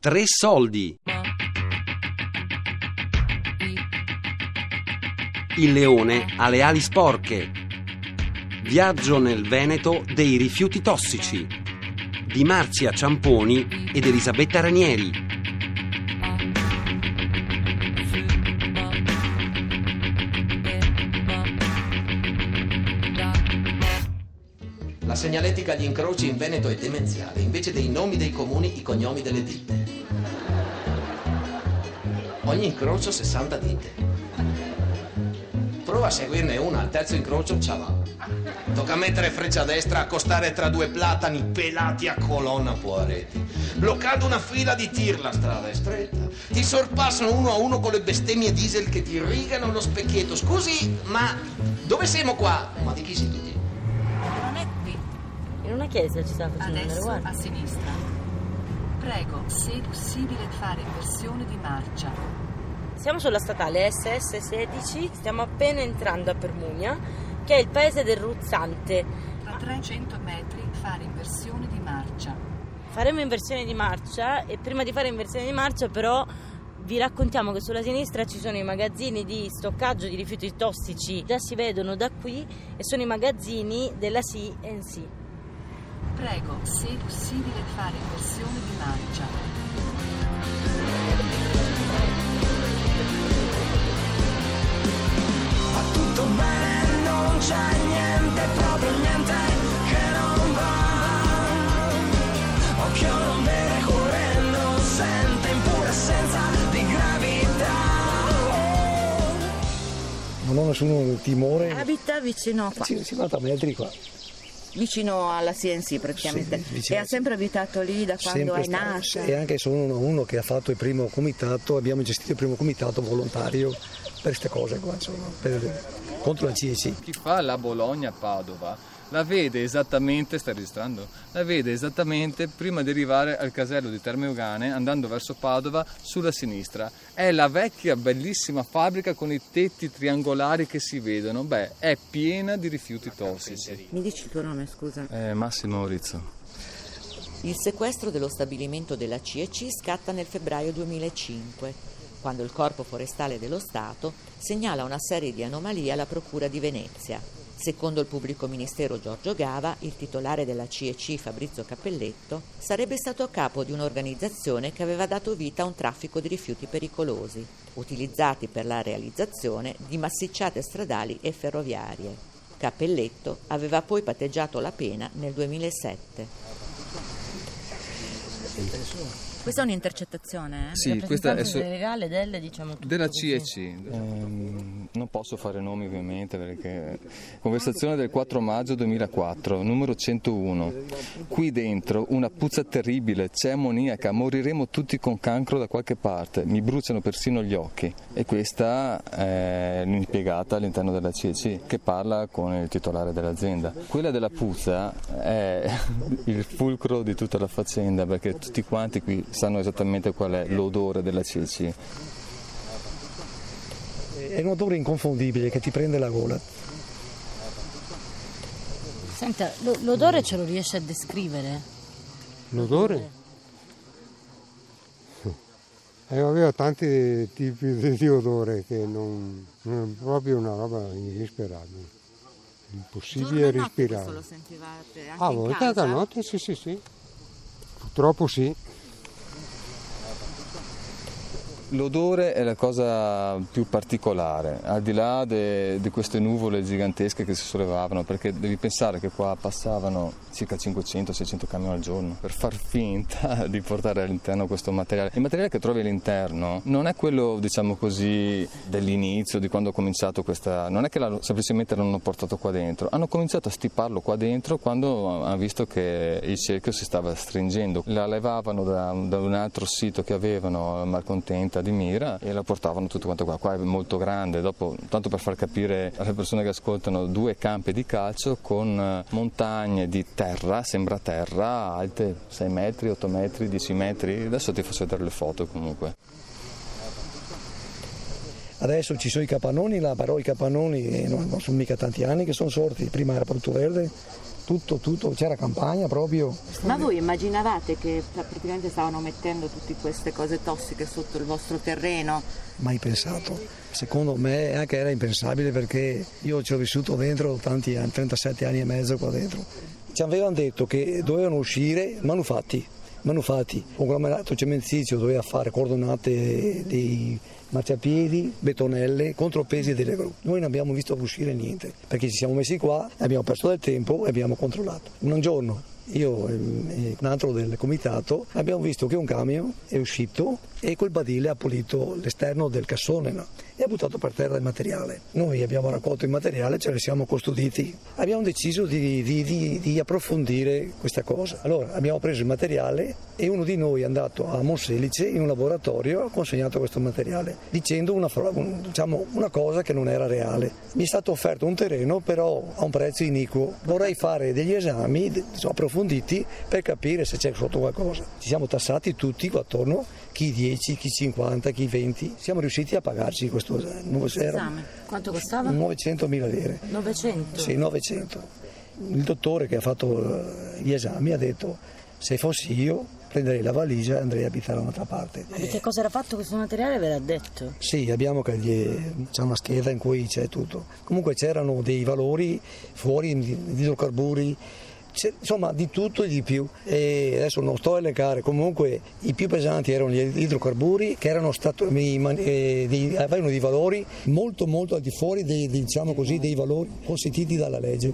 Tre soldi. Il leone ha le ali sporche. Viaggio nel Veneto dei rifiuti tossici. Di Marzia Ciamponi ed Elisabetta Ranieri. La segnaletica agli incroci in Veneto è demenziale. Invece dei nomi dei comuni, i cognomi delle ditte. Ogni incrocio 60 ditte. Prova a seguirne una, al terzo incrocio ciao va. Tocca mettere freccia a destra, accostare tra due platani pelati a colonna poareti. Bloccando una fila di tir, la strada è stretta. Ti sorpassano uno a uno con le bestemmie diesel che ti irrigano lo specchietto. Scusi, ma dove siamo qua? Ma di chi si tutti? Non è qui. In una chiesa ci stava facendo andare, Adesso guarda. a sinistra. Prego, se possibile, fare inversione di marcia. Siamo sulla statale SS16, stiamo appena entrando a Permugna, che è il paese del Ruzzante. Tra 300 metri fare inversione di marcia. Faremo inversione di marcia e prima di fare inversione di marcia però vi raccontiamo che sulla sinistra ci sono i magazzini di stoccaggio di rifiuti tossici, già si vedono da qui e sono i magazzini della CNC. Prego, se possibile, fare inversione di marcia. Va tutto bene, non c'è niente, proprio niente che non va. Occhio non vede correndo, sente in pura assenza di gravità. non ho nessun timore. Abita vicino qua, Ci- 50 metri qua. Vicino alla CNC praticamente. Sì, vicino- e ha sempre abitato lì da quando è nata. E anche sono uno, uno che ha fatto il primo comitato, abbiamo gestito il primo comitato volontario per queste cose qua, insomma, per- contro la CEC. Chi fa la Bologna-Padova la vede esattamente, sta registrando, la vede esattamente prima di arrivare al casello di Terme Eugane andando verso Padova sulla sinistra. È la vecchia bellissima fabbrica con i tetti triangolari che si vedono. Beh, è piena di rifiuti tossici. Mi dici il tuo nome, scusa? Eh, Massimo Maurizio. Il sequestro dello stabilimento della CEC scatta nel febbraio 2005, quando il Corpo Forestale dello Stato segnala una serie di anomalie alla Procura di Venezia. Secondo il pubblico ministero Giorgio Gava, il titolare della CEC Fabrizio Cappelletto sarebbe stato a capo di un'organizzazione che aveva dato vita a un traffico di rifiuti pericolosi, utilizzati per la realizzazione di massicciate stradali e ferroviarie. Cappelletto aveva poi patteggiato la pena nel 2007. Questa è un'intercettazione, eh? Sì, questa è so- legale del, diciamo, tutto Della. CEC. Ehm, non posso fare nomi ovviamente perché... Conversazione del 4 maggio 2004, numero 101. Qui dentro una puzza terribile, c'è ammoniaca, moriremo tutti con cancro da qualche parte, mi bruciano persino gli occhi. E questa è un'impiegata all'interno della CEC che parla con il titolare dell'azienda. Quella della puzza è il fulcro di tutta la faccenda perché tutti quanti qui sanno esattamente qual è l'odore della CEC. È un odore inconfondibile che ti prende la gola. Senta, lo- l'odore ce lo riesce a descrivere? L'odore? Eh, aveva tanti tipi di, di odore che non, non è proprio una roba irrispirabile. Impossibile respirare. lo sentivate anche A in volte casa? a notte sì sì sì. Purtroppo sì. L'odore è la cosa più particolare, al di là di queste nuvole gigantesche che si sollevavano, perché devi pensare che qua passavano circa 500-600 camion al giorno per far finta di portare all'interno questo materiale. Il materiale che trovi all'interno non è quello, diciamo così, dell'inizio, di quando ho cominciato questa... non è che l'hanno- semplicemente l'hanno portato qua dentro, hanno cominciato a stiparlo qua dentro quando hanno visto che il cerchio si stava stringendo. La levavano da, da un altro sito che avevano, a Malcontenta di Mira, e la portavano tutto quanto qua. Qua è molto grande, dopo, tanto per far capire alle persone che ascoltano, due campi di calcio con eh, montagne di terra, sembra terra, alte 6 metri, 8 metri, 10 metri. Adesso ti faccio vedere le foto comunque. Adesso ci sono i capannoni però i capannoni eh, non sono mica tanti anni che sono sorti, prima era Porto Verde, tutto, tutto, c'era campagna proprio. Ma voi immaginavate che praticamente stavano mettendo tutte queste cose tossiche sotto il vostro terreno? Mai pensato. Secondo me anche era impensabile perché io ci ho vissuto dentro tanti anni, 37 anni e mezzo qua dentro. Ci avevano detto che dovevano uscire manufatti, manufatti. Un conglomerato cementizio doveva fare coordinate dei marciapiedi, betonelle, contropesi delle gru. Noi non abbiamo visto uscire niente perché ci siamo messi qua, abbiamo perso del tempo e abbiamo controllato. Un giorno io e un altro del comitato abbiamo visto che un camion è uscito e col badile ha pulito l'esterno del cassone no? e ha buttato per terra il materiale. Noi abbiamo raccolto il materiale, ce ne siamo custoditi. Abbiamo deciso di, di, di, di, approfondire questa cosa. Allora abbiamo preso il materiale e uno di noi è andato a Monselice in un laboratorio e ha consegnato questo materiale dicendo una, diciamo, una cosa che non era reale. Mi è stato offerto un terreno però a un prezzo iniquo. Vorrei fare degli esami approfonditi per capire se c'è sotto qualcosa. Ci siamo tassati tutti qua attorno, chi 10, chi 50, chi 20. Siamo riusciti a pagarci questo esame. Quanto costava? 900 mila lire. 900? Sì, 900. Il dottore che ha fatto gli esami ha detto se fossi io prenderei la valigia e andrei a abitare da un'altra parte. Ma che cosa era fatto questo materiale ve l'ha detto? Sì, abbiamo che c'è una scheda in cui c'è tutto. Comunque c'erano dei valori fuori di idrocarburi insomma di tutto e di più. E adesso non sto a elencare, comunque i più pesanti erano gli idrocarburi che erano stati, eh, di, avevano dei valori molto molto al di fuori dei, diciamo così, dei valori consentiti dalla legge.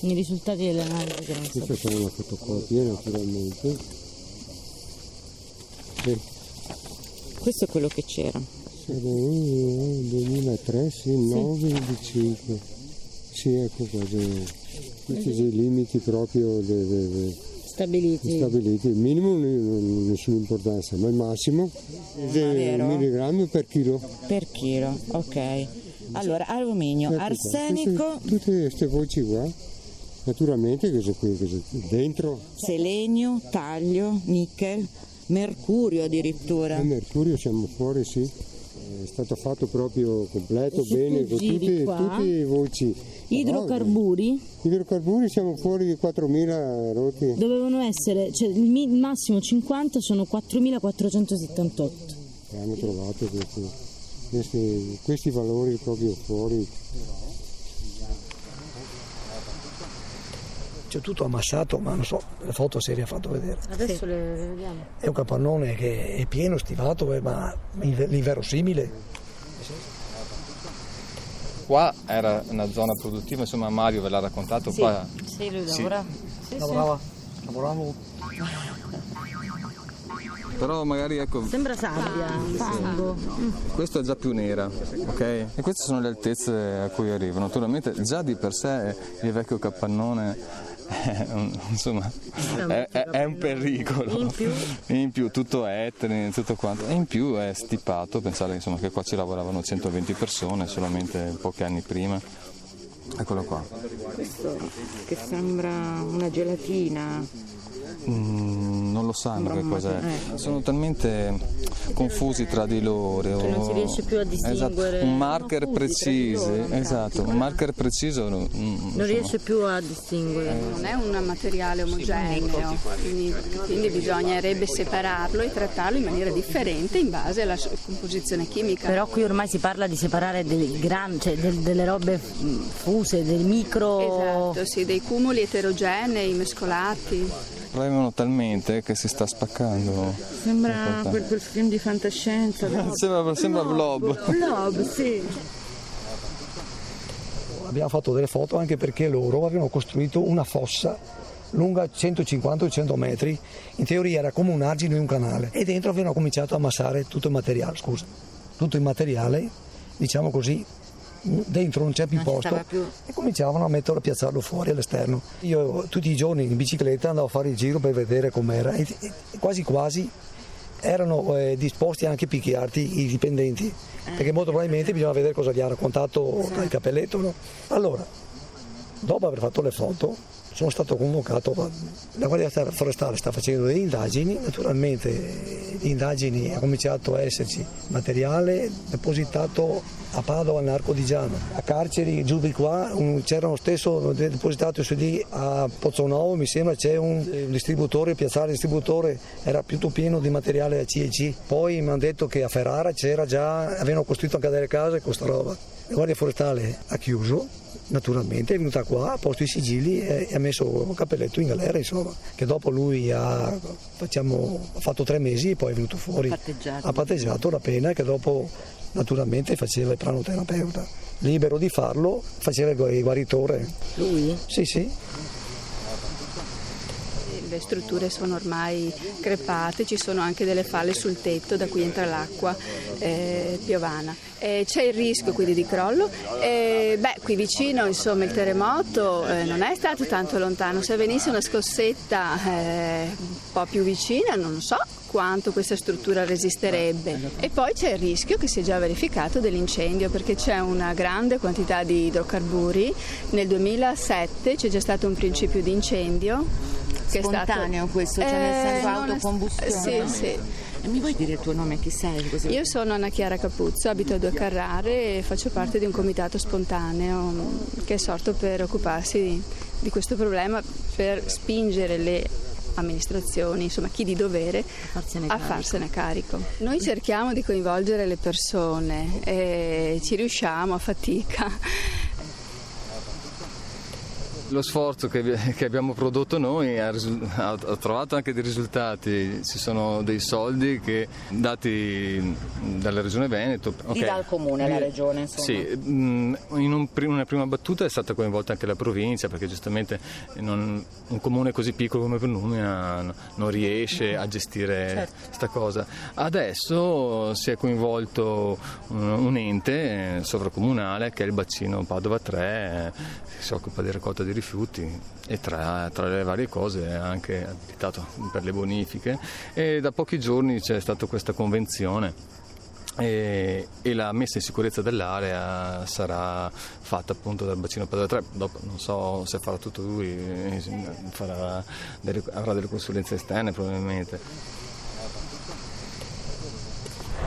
I risultati dell'analisi che non so. Questa sarà una fotocopia naturalmente. Sì. Questo è quello che c'era. Sarà 2003, sì, 9, 25 sì ecco qua questi sono i limiti proprio de, de, de, stabiliti. stabiliti. Il minimo non ha nessuna importanza, ma il massimo è milligrammi per chilo. Per chilo, ok. Allora, alluminio, ecco arsenico. Queste, tutte queste voci qua, naturalmente che sono qui, che sono dentro. Selenio, taglio, nickel, mercurio addirittura. Il mercurio siamo fuori, sì è stato fatto proprio completo, bene, con tutte, tutte le voci. Idrocarburi? No, idrocarburi siamo fuori di 4.000 roti. Dovevano essere, cioè il massimo 50 sono 4.478. E hanno trovato questi, questi, questi valori proprio fuori. C'è tutto ammassato, ma non so, le foto se le ha fatto vedere. Adesso sì. le vediamo. È un capannone che è pieno, stivato, eh, ma l'inverosimile. Qua era una zona produttiva, insomma Mario ve l'ha raccontato. Sì, qua... sì lui lavora. Sì, lavorava, lavoravo però magari ecco sembra sabbia fango questa è già più nera ok e queste sono le altezze a cui arrivo naturalmente già di per sé il vecchio capannone insomma è, è, un pericolo. in più, in più tutto eterne tutto quanto. E in più è stipato pensare insomma, che qua ci lavoravano 120 persone solamente pochi anni prima. Eccolo qua. Questo che sembra una gelatina Mm, non lo sanno che cos'è. Eh. Sono talmente confusi tra di loro. Che non si riesce più a distinguere. Esatto. Un marker preciso, esatto, un marker preciso non, non riesce più a distinguere. Non è un materiale omogeneo, quindi, quindi, bisognerebbe separarlo e trattarlo in maniera differente in base alla composizione chimica. Però qui ormai si parla di separare del gran, cioè del, delle robe fuse, del micro. Esatto, sì, dei cumuli eterogenei mescolati premono talmente che si sta spaccando. Sembra quel, quel, film di fantascienza. sembra, sembra Blob. Blob, sì. Abbiamo fatto delle foto anche perché loro avevano costruito una fossa lunga 150-100 metri, in teoria era come un argine di un canale e dentro avevano cominciato a ammassare tutto il materiale, scusa, tutto il materiale, diciamo così, dentro non c'è più non posto più. e cominciavano a metterlo a piazzarlo fuori all'esterno. Io tutti i giorni in bicicletta andavo a fare il giro per vedere com'era e, e quasi quasi erano eh, disposti anche a picchiarti i dipendenti eh. perché molto probabilmente bisogna vedere cosa gli ha raccontato sì. il capelletto. No? Allora, dopo aver fatto le foto sono stato convocato, la Guardia Forestale sta facendo delle indagini, naturalmente le indagini ha cominciato a esserci materiale depositato a Padova, all'Arco di Giano, a carceri giù di qua c'era lo stesso depositato su lì a Pozzonovo, mi sembra c'è un, un distributore, piazzale distributore, era tutto pieno di materiale a CEC, poi mi hanno detto che a Ferrara c'era già, avevano costruito anche delle case con questa roba. La Guardia Forestale ha chiuso, naturalmente è venuta qua, ha posto i sigilli e ha messo Cappelletto in galera, insomma, che dopo lui ha, facciamo, ha fatto tre mesi e poi è venuto fuori, Patteggiato. ha patteggiato la pena che dopo naturalmente faceva il pranoterapeuta. Libero di farlo, faceva il guaritore. Lui? Sì, sì. Le strutture sono ormai crepate, ci sono anche delle falle sul tetto da cui entra l'acqua eh, piovana. Eh, c'è il rischio quindi di crollo. Eh, beh, qui vicino insomma il terremoto eh, non è stato tanto lontano, se venisse una scossetta eh, un po' più vicina non so quanto questa struttura resisterebbe. E poi c'è il rischio che si è già verificato dell'incendio perché c'è una grande quantità di idrocarburi. Nel 2007 c'è già stato un principio di incendio. Che Spontaneo è stato... questo, cioè nel senso non è- autocombustione? Sì, sì. Mi vuoi dire il tuo nome? Chi sei? Così? Io sono Anna Chiara Capuzzo, abito a Due Carrare e faccio parte di un comitato spontaneo mh, che è sorto per occuparsi di, di questo problema, per spingere le amministrazioni, insomma chi di dovere, farsene a carico. farsene carico. Noi cerchiamo di coinvolgere le persone e ci riusciamo a fatica. Lo sforzo che, che abbiamo prodotto noi ha, ha- ha trovato anche dei risultati, ci sono dei soldi che dati dalla Regione Veneto. Li ok. dà il comune, la regione, insomma. Sì, in un una prima battuta è stata coinvolta anche la provincia perché giustamente non- un comune così piccolo come Pennumia non riesce a gestire Certo. questa cosa. Adesso si è coinvolto un, un ente eh, sovracomunale che è il bacino Padova 3 eh, che si occupa di raccolta di rifiuti e tra, tra le varie cose è anche abilitato per le bonifiche. E da pochi giorni c'è stata questa convenzione e, e la messa in sicurezza dell'area sarà fatta appunto dal bacino Padova 3 dopo non so se farà tutto lui eh, farà delle- avrà delle consulenze esterne probabilmente.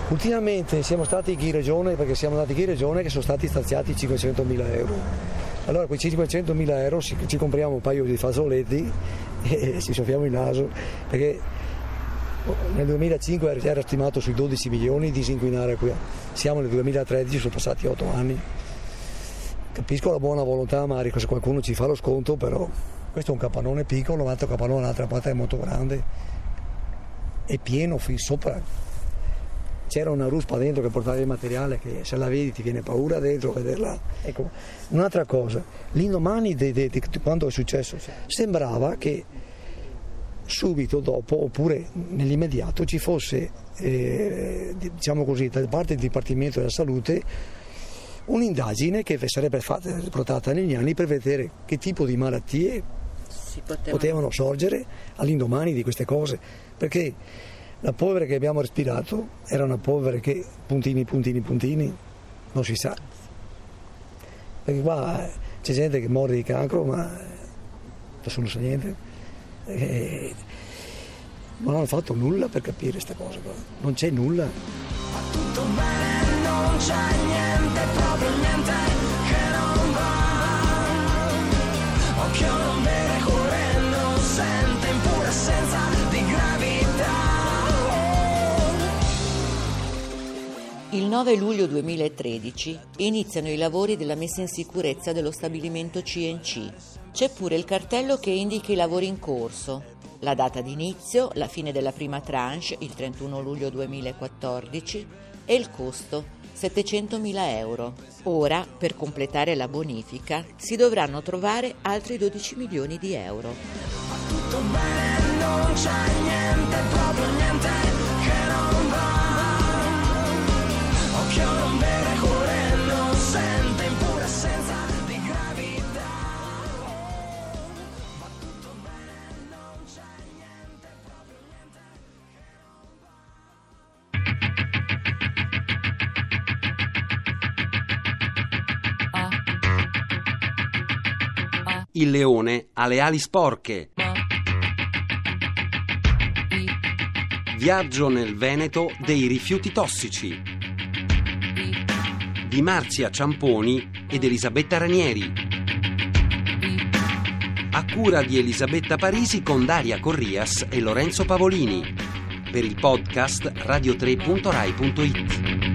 Ultimamente siamo stati qui in regione, perché siamo andati qui in regione che sono stati stanziati 500.000 euro. Allora quei 500.000 euro ci, ci compriamo un paio di fazzoletti e ci soffiamo il naso, perché nel 2005 era- era stimato sui 12 milioni di disinquinare qui. Siamo nel 2013, sono passati 8 anni. Capisco la buona volontà, Marico, se qualcuno ci fa lo sconto, però questo è un capannone piccolo, l'altro capannone, l'altra parte è molto grande, è pieno fin sopra. C'era una ruspa dentro che portava il materiale che se la vedi ti viene paura dentro vederla. Ecco, un'altra cosa, l'indomani di, di- di quando è successo, sembrava che subito dopo oppure nell'immediato ci fosse, eh, diciamo così, da parte del Dipartimento della Salute un'indagine che sarebbe fatta, portata negli anni per vedere che tipo di malattie Si poteva- potevano sorgere all'indomani di queste cose, perché la polvere che abbiamo respirato era una polvere che puntini, puntini, puntini, non si sa. Perché qua c'è gente che muore di cancro, ma nessuno sa niente. E non hanno fatto nulla per capire queste cose qua. Non c'è nulla. tutto bene, non c'è niente, 9 luglio 2013 iniziano i lavori della messa in sicurezza dello stabilimento CNC. C'è pure il cartello che indica i lavori in corso. La data di inizio, la fine della prima tranche, il 31 luglio 2014, e il costo, 700.000 euro. Ora, per completare la bonifica, si dovranno trovare altri 12 milioni di euro. Il leone ha le ali sporche. Viaggio nel Veneto dei rifiuti tossici di Marzia Ciamponi ed Elisabetta Ranieri. A cura di Elisabetta Parisi con Daria Corrias e Lorenzo Pavolini. Per il podcast radio3.rai.it.